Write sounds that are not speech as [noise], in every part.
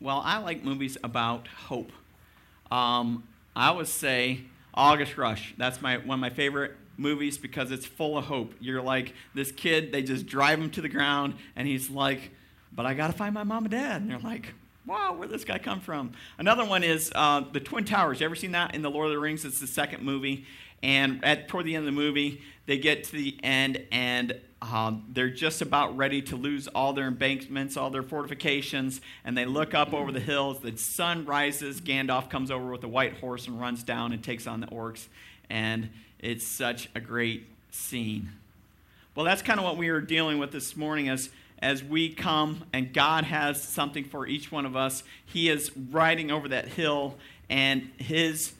Well, I like movies about hope. Um, I would say August Rush. That's my one of my favorite movies because it's full of hope. You're like this kid, they just drive him to the ground, and he's like, "But I got to find my mom and dad." And they're like, "Wow, where'd this guy come from?" Another one is uh, the Twin Towers. You ever seen that in the Lord of the Rings? It's the second movie, and at toward the end of the movie, they get to the end and um, they're just about ready to lose all their embankments, all their fortifications, and they look up over the hills. The sun rises. Gandalf comes over with a white horse and runs down and takes on the orcs. And it's such a great scene. Well, that's kind of what we are dealing with this morning as, as we come and God has something for each one of us. He is riding over that hill, and His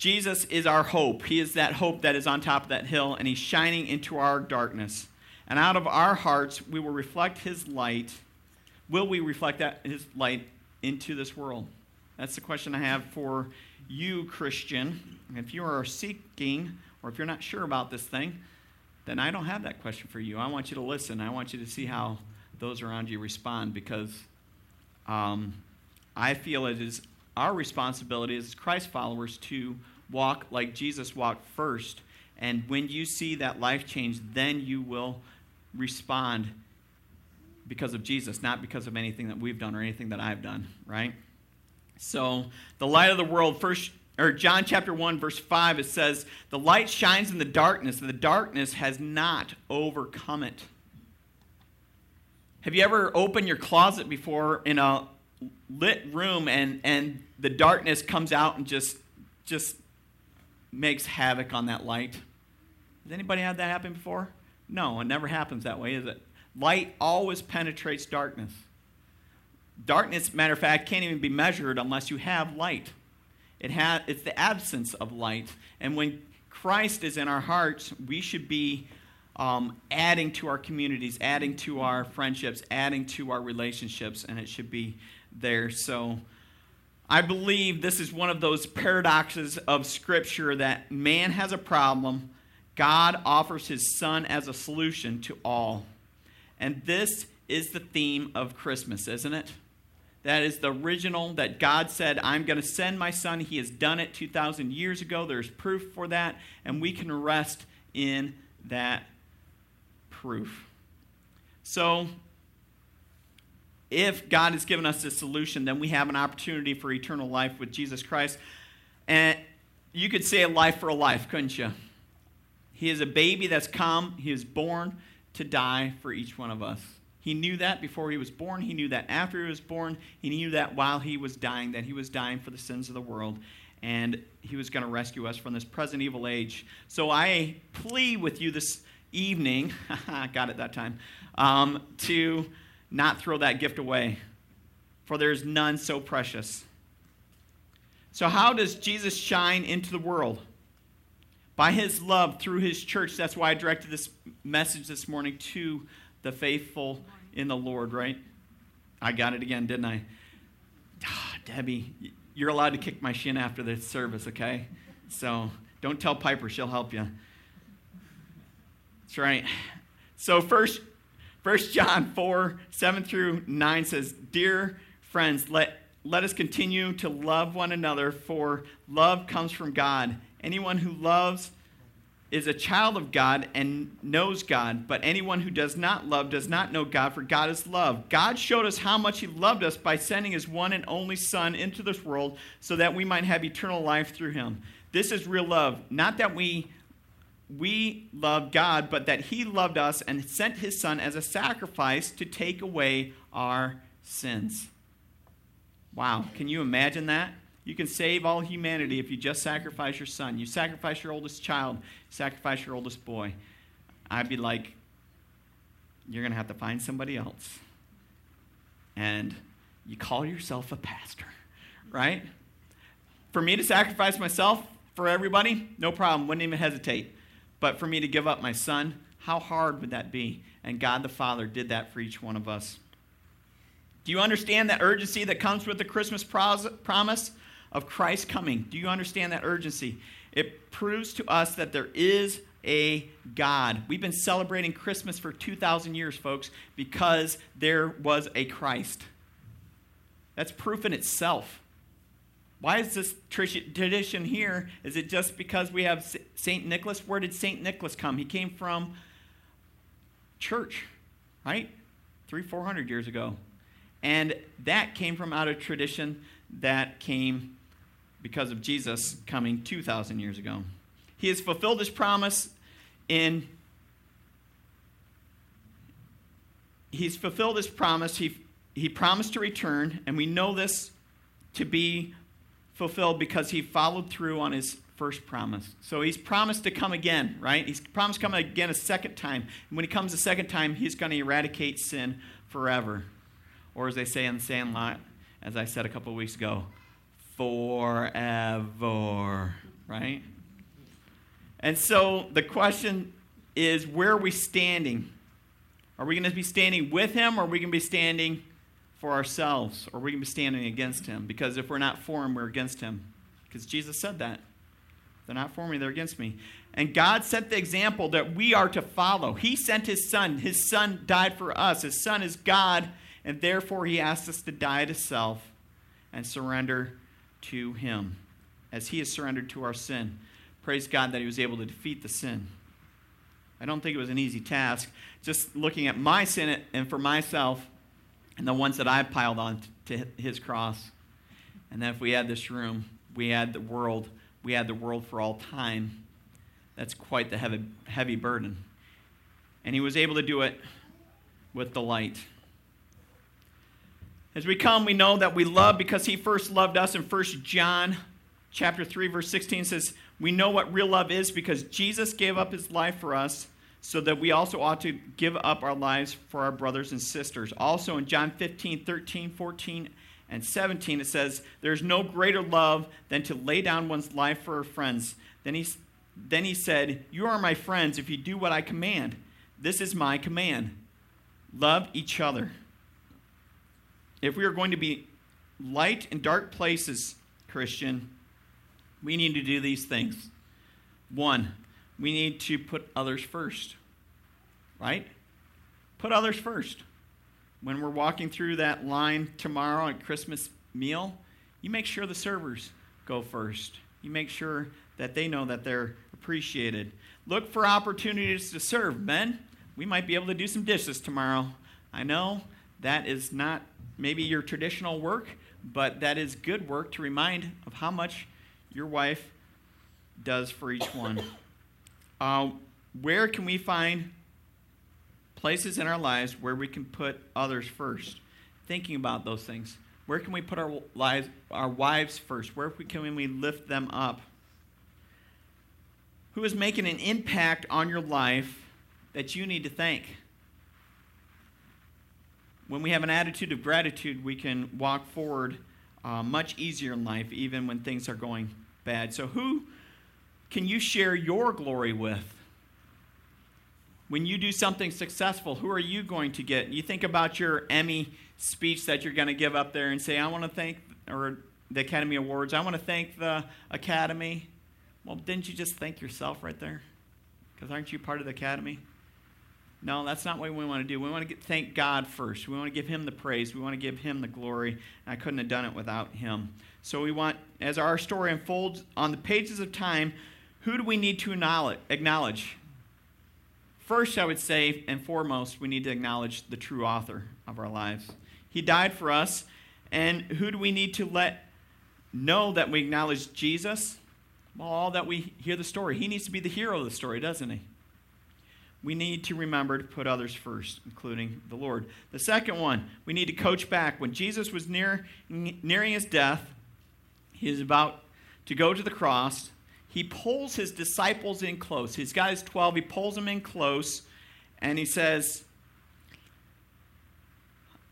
Jesus is our hope. He is that hope that is on top of that hill, and He's shining into our darkness. And out of our hearts, we will reflect His light. Will we reflect that His light into this world? That's the question I have for you, Christian. If you are seeking, or if you're not sure about this thing, then I don't have that question for you. I want you to listen. I want you to see how those around you respond because um, I feel it is our responsibility as Christ followers to walk like Jesus walked first. And when you see that life change, then you will respond because of Jesus, not because of anything that we've done or anything that I've done, right? So, the light of the world, first or John chapter 1 verse 5 it says, "The light shines in the darkness, and the darkness has not overcome it." Have you ever opened your closet before in a lit room and and the darkness comes out and just just makes havoc on that light. Has anybody had that happen before? No, it never happens that way, is it? Light always penetrates darkness. Darkness, matter of fact, can't even be measured unless you have light. It ha- it's the absence of light. And when Christ is in our hearts, we should be um, adding to our communities, adding to our friendships, adding to our relationships, and it should be there. So, I believe this is one of those paradoxes of Scripture that man has a problem, God offers his Son as a solution to all. And this is the theme of Christmas, isn't it? That is the original that God said, I'm going to send my Son. He has done it 2,000 years ago. There's proof for that, and we can rest in that proof. So, if God has given us this solution, then we have an opportunity for eternal life with Jesus Christ. And you could say a life for a life, couldn't you? He is a baby that's come, he is born to die for each one of us. He knew that before he was born. He knew that after he was born. He knew that while he was dying, that he was dying for the sins of the world. And he was going to rescue us from this present evil age. So I plead with you this evening, [laughs] got it that time, um, to not throw that gift away, for there is none so precious. So, how does Jesus shine into the world? By his love through his church. That's why I directed this message this morning to the faithful in the Lord, right? I got it again, didn't I? Ah, Debbie, you're allowed to kick my shin after the service, okay? So don't tell Piper, she'll help you. That's right. So, first, First John 4, 7 through 9 says, Dear friends, let, let us continue to love one another, for love comes from God. Anyone who loves is a child of God and knows God, but anyone who does not love does not know God, for God is love. God showed us how much He loved us by sending His one and only Son into this world so that we might have eternal life through Him. This is real love, not that we we love God, but that He loved us and sent His Son as a sacrifice to take away our sins. Wow, can you imagine that? You can save all humanity if you just sacrifice your son. You sacrifice your oldest child, sacrifice your oldest boy. I'd be like, you're going to have to find somebody else. And you call yourself a pastor, right? For me to sacrifice myself for everybody, no problem, wouldn't even hesitate. But for me to give up my son, how hard would that be? And God the Father did that for each one of us. Do you understand that urgency that comes with the Christmas promise of Christ coming? Do you understand that urgency? It proves to us that there is a God. We've been celebrating Christmas for 2,000 years, folks, because there was a Christ. That's proof in itself. Why is this tradition here? Is it just because we have St. Nicholas? Where did St. Nicholas come? He came from church, right? Three, four hundred years ago. And that came from out of tradition that came because of Jesus coming 2,000 years ago. He has fulfilled his promise in. He's fulfilled his promise. He, he promised to return, and we know this to be fulfilled because he followed through on his first promise. So he's promised to come again, right? He's promised to come again a second time. And when he comes a second time, he's going to eradicate sin forever. Or as they say in the Sandlot, as I said a couple of weeks ago, forever, right? And so the question is where are we standing? Are we going to be standing with him or are we going to be standing for ourselves? Or are we going to be standing against him? Because if we're not for him we're against him. Because jesus said that. They're not for me they're against me. And god set the example that we are to follow. He sent his son. His son died for us. His son is god and therefore he asks us to die to self and surrender to him as he has surrendered to our sin praise god that he was able to defeat the sin i don't think it was an easy task just looking at my sin and for myself and the ones that I've piled on to his cross. And then if we add this room, we add the world, we add the world for all time. That's quite the heavy, heavy burden. And he was able to do it with delight. As we come, we know that we love because he first loved us in 1 John chapter 3 verse 16 says, "We know what real love is because Jesus gave up his life for us so that we also ought to give up our lives for our brothers and sisters. Also in John 15, 13, 14, and 17, it says, There's no greater love than to lay down one's life for our friends. Then he, then he said, You are my friends if you do what I command. This is my command love each other. If we are going to be light in dark places, Christian, we need to do these things. One, we need to put others first, right? Put others first. When we're walking through that line tomorrow at Christmas meal, you make sure the servers go first. You make sure that they know that they're appreciated. Look for opportunities to serve. Men, we might be able to do some dishes tomorrow. I know that is not maybe your traditional work, but that is good work to remind of how much your wife does for each one. [coughs] Uh, where can we find places in our lives where we can put others first? Thinking about those things. Where can we put our lives, our wives first? Where can we lift them up? Who is making an impact on your life that you need to thank? When we have an attitude of gratitude, we can walk forward uh, much easier in life, even when things are going bad. So, who can you share your glory with? When you do something successful, who are you going to get? You think about your Emmy speech that you're going to give up there and say, I want to thank, or the Academy Awards, I want to thank the Academy. Well, didn't you just thank yourself right there? Because aren't you part of the Academy? No, that's not what we want to do. We want to get, thank God first. We want to give Him the praise. We want to give Him the glory. I couldn't have done it without Him. So we want, as our story unfolds on the pages of time, who do we need to acknowledge? First, I would say, and foremost, we need to acknowledge the true author of our lives. He died for us, and who do we need to let know that we acknowledge Jesus? Well, all that we hear the story. He needs to be the hero of the story, doesn't he? We need to remember to put others first, including the Lord. The second one, we need to coach back. When Jesus was near, nearing his death, he was about to go to the cross he pulls his disciples in close. He's got his 12, he pulls them in close, and he says,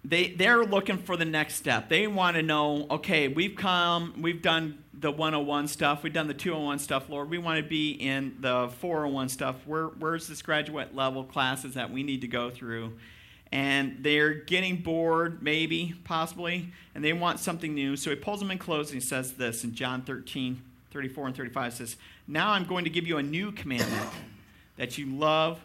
they, they're looking for the next step. They want to know, okay, we've come, we've done the 101 stuff, we've done the 201 stuff, Lord. We want to be in the 401 stuff. Where, where's this graduate level classes that we need to go through? And they're getting bored, maybe, possibly, and they want something new. So he pulls them in close and he says this in John 13, 34 and 35 says, Now I'm going to give you a new commandment that you love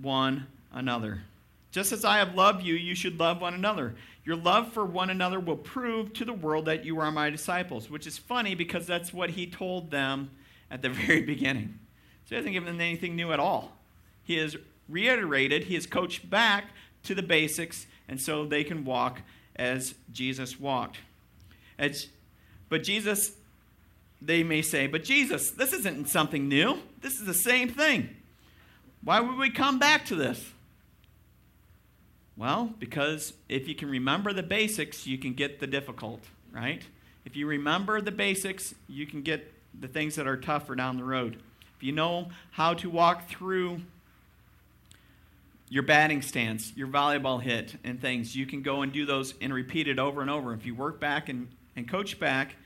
one another. Just as I have loved you, you should love one another. Your love for one another will prove to the world that you are my disciples, which is funny because that's what he told them at the [laughs] very beginning. So he hasn't given them anything new at all. He has reiterated, he has coached back to the basics, and so they can walk as Jesus walked. As, but Jesus, they may say, but Jesus, this isn't something new. This is the same thing. Why would we come back to this? Well, because if you can remember the basics, you can get the difficult, right? If you remember the basics, you can get the things that are tougher down the road. If you know how to walk through your batting stance, your volleyball hit, and things, you can go and do those and repeat it over and over. If you work back and, and coach back,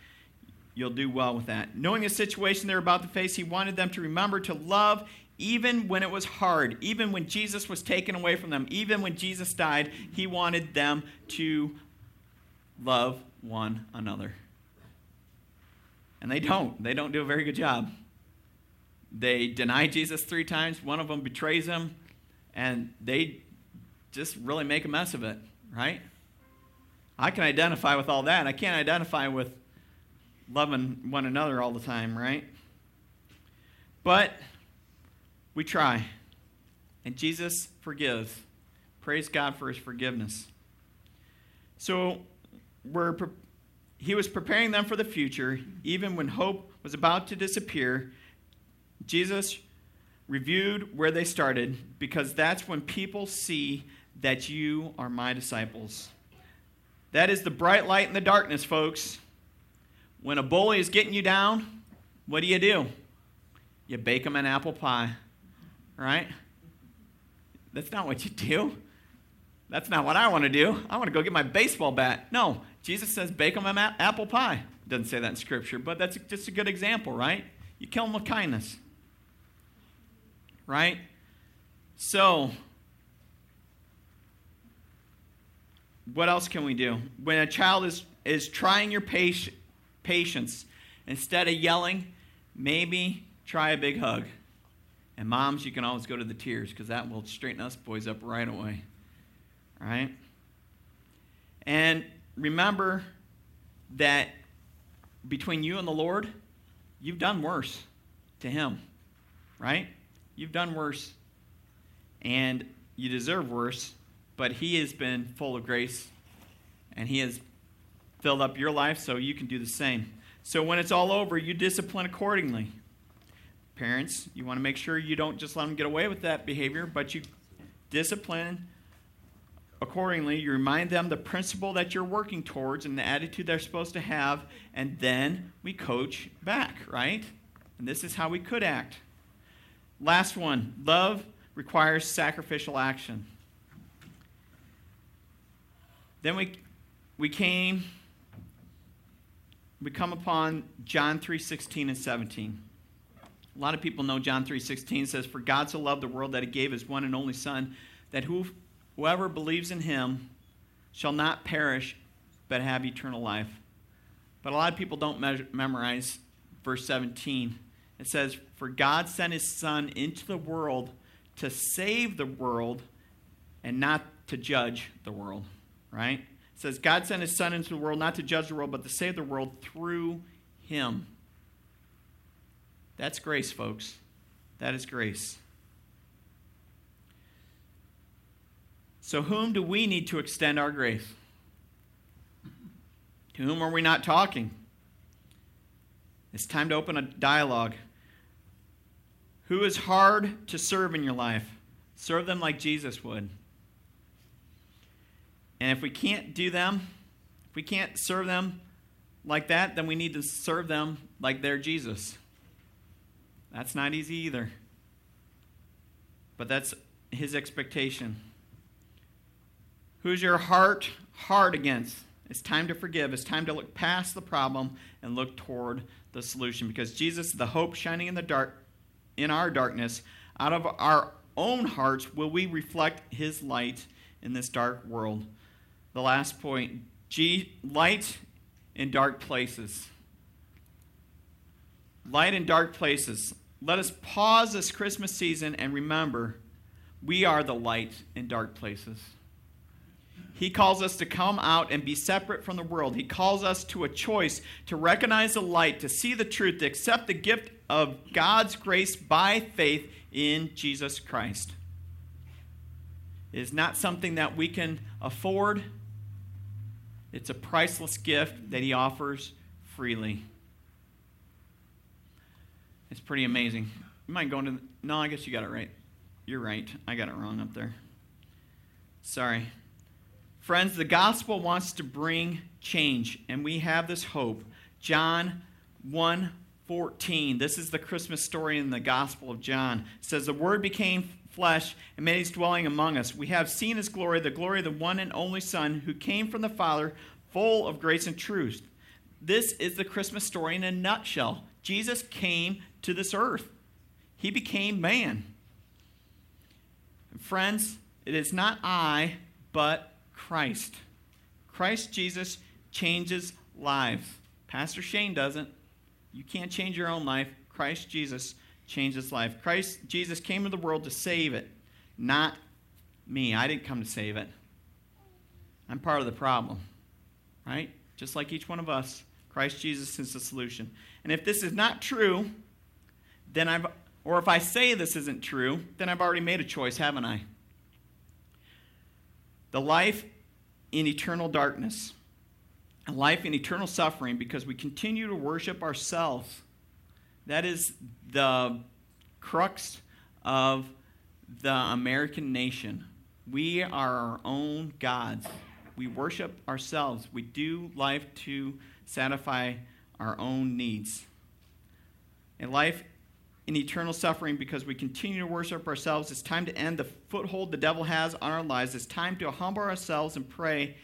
you'll do well with that. Knowing the situation they're about to face, he wanted them to remember to love even when it was hard, even when Jesus was taken away from them, even when Jesus died, he wanted them to love one another. And they don't. They don't do a very good job. They deny Jesus three times, one of them betrays him, and they just really make a mess of it, right? I can identify with all that. I can't identify with loving one another all the time, right? But we try. And Jesus forgives. Praise God for his forgiveness. So we're, he was preparing them for the future, even when hope was about to disappear. Jesus reviewed where they started because that's when people see that you are my disciples. That is the bright light in the darkness, folks. When a bully is getting you down, what do you do? You bake them an apple pie right? That's not what you do. That's not what I want to do. I want to go get my baseball bat. No, Jesus says, bake them an apple pie. Doesn't say that in Scripture, but that's just a good example, right? You kill them with kindness, right? So, what else can we do? When a child is, is trying your patience, instead of yelling, maybe try a big hug. And moms, you can always go to the tears because that will straighten us boys up right away. Right? And remember that between you and the Lord, you've done worse to Him. Right? You've done worse. And you deserve worse, but He has been full of grace and He has filled up your life so you can do the same. So when it's all over, you discipline accordingly. Parents, you want to make sure you don't just let them get away with that behavior, but you discipline accordingly. You remind them the principle that you're working towards and the attitude they're supposed to have, and then we coach back, right? And this is how we could act. Last one love requires sacrificial action. Then we, we came, we come upon John 3 16 and 17. A lot of people know John 3:16 says, "For God so loved the world that he gave his one and only son, that whoever believes in him shall not perish but have eternal life." But a lot of people don't measure, memorize verse 17. It says, "For God sent his son into the world to save the world and not to judge the world." Right? It says, "God sent his son into the world not to judge the world, but to save the world through him." That's grace, folks. That is grace. So, whom do we need to extend our grace? To whom are we not talking? It's time to open a dialogue. Who is hard to serve in your life? Serve them like Jesus would. And if we can't do them, if we can't serve them like that, then we need to serve them like they're Jesus. That's not easy either. But that's his expectation. Who's your heart hard against? It's time to forgive. It's time to look past the problem and look toward the solution because Jesus the hope shining in the dark in our darkness. Out of our own hearts will we reflect his light in this dark world. The last point, G, light in dark places. Light in dark places. Let us pause this Christmas season and remember we are the light in dark places. He calls us to come out and be separate from the world. He calls us to a choice to recognize the light, to see the truth, to accept the gift of God's grace by faith in Jesus Christ. It is not something that we can afford, it's a priceless gift that He offers freely. It's pretty amazing. You might go into. The, no, I guess you got it right. You're right. I got it wrong up there. Sorry. Friends, the gospel wants to bring change, and we have this hope. John 1 14. This is the Christmas story in the Gospel of John. It says, The Word became flesh and made his dwelling among us. We have seen his glory, the glory of the one and only Son who came from the Father, full of grace and truth. This is the Christmas story in a nutshell. Jesus came to this earth, he became man. friends, it is not I, but Christ. Christ Jesus changes lives. Pastor Shane doesn't. You can't change your own life. Christ Jesus changes life. Christ Jesus came to the world to save it, not me. I didn't come to save it. I'm part of the problem, right? Just like each one of us, Christ Jesus is the solution. And if this is not true, then I've, or if I say this isn't true, then I've already made a choice, haven't I? The life in eternal darkness a life in eternal suffering because we continue to worship ourselves. That is the crux of the American nation. We are our own gods. We worship ourselves. We do life to satisfy our own needs. A life in eternal suffering because we continue to worship ourselves. It's time to end the foothold the devil has on our lives. It's time to humble ourselves and pray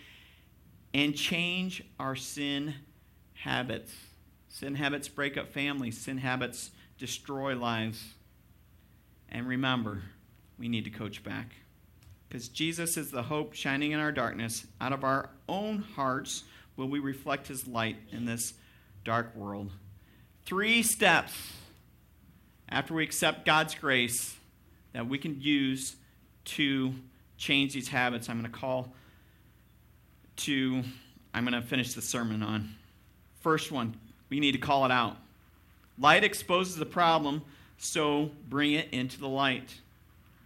and change our sin habits. Sin habits break up families, sin habits destroy lives. And remember, we need to coach back. Because Jesus is the hope shining in our darkness. Out of our own hearts will we reflect his light in this dark world. Three steps after we accept God's grace that we can use to change these habits. I'm going to call to, I'm going to finish the sermon on. First one, we need to call it out. Light exposes the problem, so bring it into the light.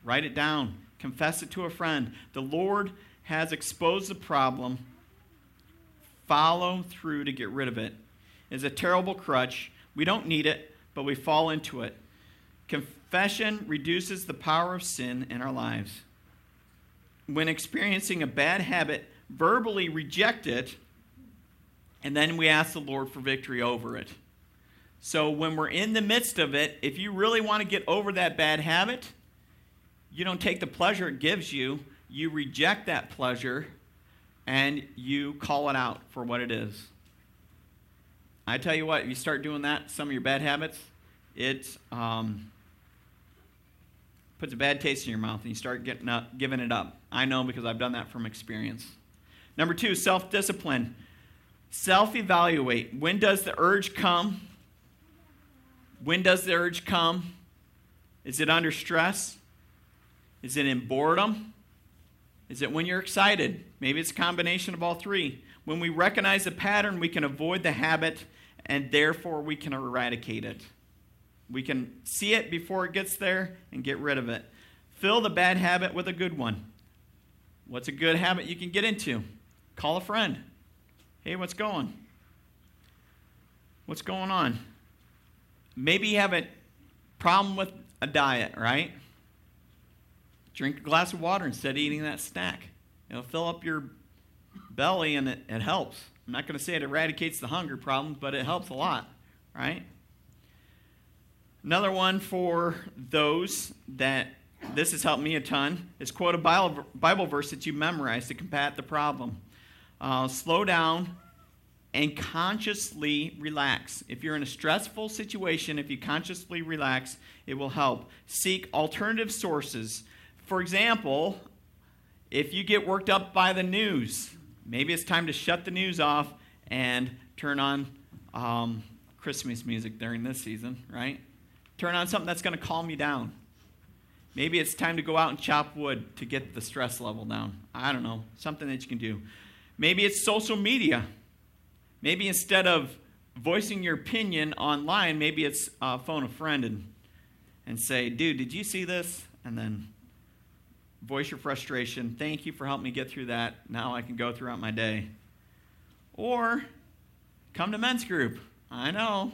Write it down. Confess it to a friend. The Lord has exposed the problem. Follow through to get rid of it. It's a terrible crutch. We don't need it, but we fall into it. Confession reduces the power of sin in our lives. When experiencing a bad habit, verbally reject it, and then we ask the Lord for victory over it. So when we're in the midst of it, if you really want to get over that bad habit, you don't take the pleasure it gives you, you reject that pleasure and you call it out for what it is. I tell you what, if you start doing that, some of your bad habits, it's um, puts a bad taste in your mouth and you start getting up, giving it up. I know because I've done that from experience. Number two, self discipline. Self evaluate. When does the urge come? When does the urge come? Is it under stress? Is it in boredom? Is it when you're excited? Maybe it's a combination of all three. When we recognize the pattern, we can avoid the habit and therefore we can eradicate it. We can see it before it gets there and get rid of it. Fill the bad habit with a good one. What's a good habit you can get into? Call a friend. Hey, what's going? What's going on? Maybe you have a problem with a diet, right? Drink a glass of water instead of eating that snack. It'll fill up your belly and it, it helps. I'm not going to say it eradicates the hunger problem, but it helps a lot, right? Another one for those that this has helped me a ton is quote a Bible, Bible verse that you memorize to combat the problem uh, slow down and consciously relax. If you're in a stressful situation, if you consciously relax, it will help. Seek alternative sources. For example, if you get worked up by the news, maybe it's time to shut the news off and turn on um, Christmas music during this season, right? Turn on something that's going to calm you down. Maybe it's time to go out and chop wood to get the stress level down. I don't know. Something that you can do. Maybe it's social media. Maybe instead of voicing your opinion online, maybe it's uh, phone a friend and, and say, dude, did you see this? And then voice your frustration. Thank you for helping me get through that. Now I can go throughout my day. Or come to men's group. I know.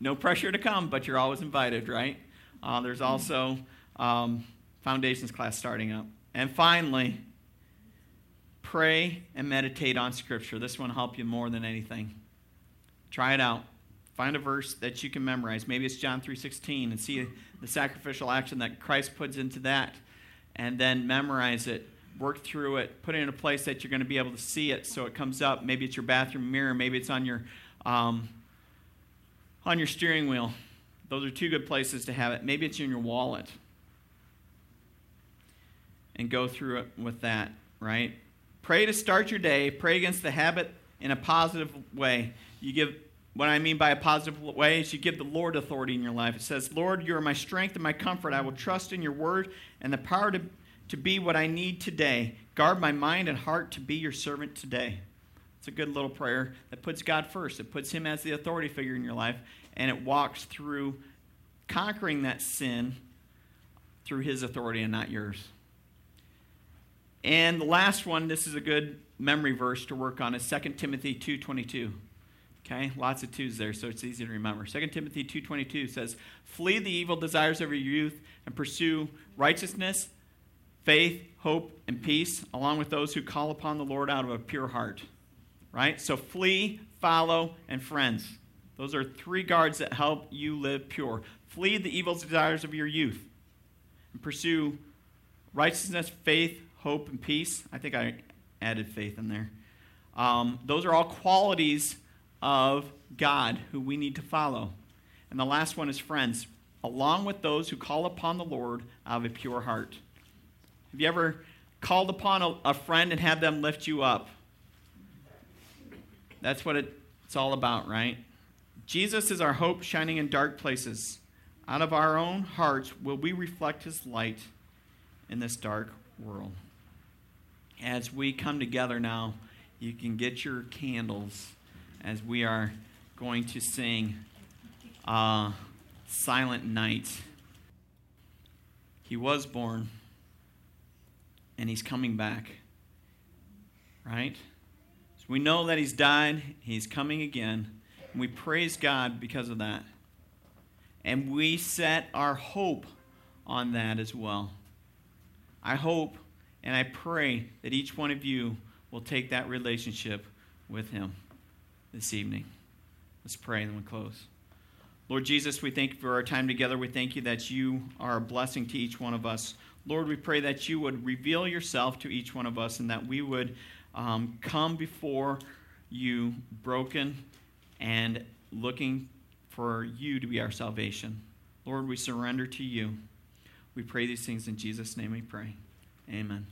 No pressure to come, but you're always invited, right? Uh, there's also um, foundations class starting up. And finally, pray and meditate on Scripture. This one will help you more than anything. Try it out. Find a verse that you can memorize. Maybe it's John 3:16 and see the sacrificial action that Christ puts into that and then memorize it. Work through it. Put it in a place that you're going to be able to see it so it comes up. Maybe it's your bathroom mirror. Maybe it's on your um, on your steering wheel. Those are two good places to have it. Maybe it's in your wallet. And go through it with that, right? Pray to start your day. Pray against the habit in a positive way. You give what I mean by a positive way is you give the Lord authority in your life. It says, Lord, you are my strength and my comfort. I will trust in your word and the power to, to be what I need today. Guard my mind and heart to be your servant today. It's a good little prayer that puts God first. It puts Him as the authority figure in your life, and it walks through conquering that sin through His authority and not yours. And the last one, this is a good memory verse to work on, is 2 Timothy 2.22. Okay, lots of twos there, so it's easy to remember. 2 Timothy 2.22 says, Flee the evil desires of your youth and pursue righteousness, faith, hope, and peace, along with those who call upon the Lord out of a pure heart. Right? So flee, follow, and friends. Those are three guards that help you live pure. Flee the evil desires of your youth and pursue righteousness, faith, hope, and peace. I think I added faith in there. Um, those are all qualities of God who we need to follow. And the last one is friends, along with those who call upon the Lord out of a pure heart. Have you ever called upon a, a friend and had them lift you up? That's what it's all about, right? Jesus is our hope shining in dark places. Out of our own hearts will we reflect his light in this dark world. As we come together now, you can get your candles as we are going to sing uh, Silent Night. He was born, and he's coming back. Right? We know that he's died, he's coming again, we praise God because of that. And we set our hope on that as well. I hope and I pray that each one of you will take that relationship with him this evening. Let's pray and then we close. Lord Jesus, we thank you for our time together. We thank you that you are a blessing to each one of us. Lord, we pray that you would reveal yourself to each one of us and that we would um, come before you broken and looking for you to be our salvation. Lord, we surrender to you. We pray these things in Jesus' name we pray. Amen.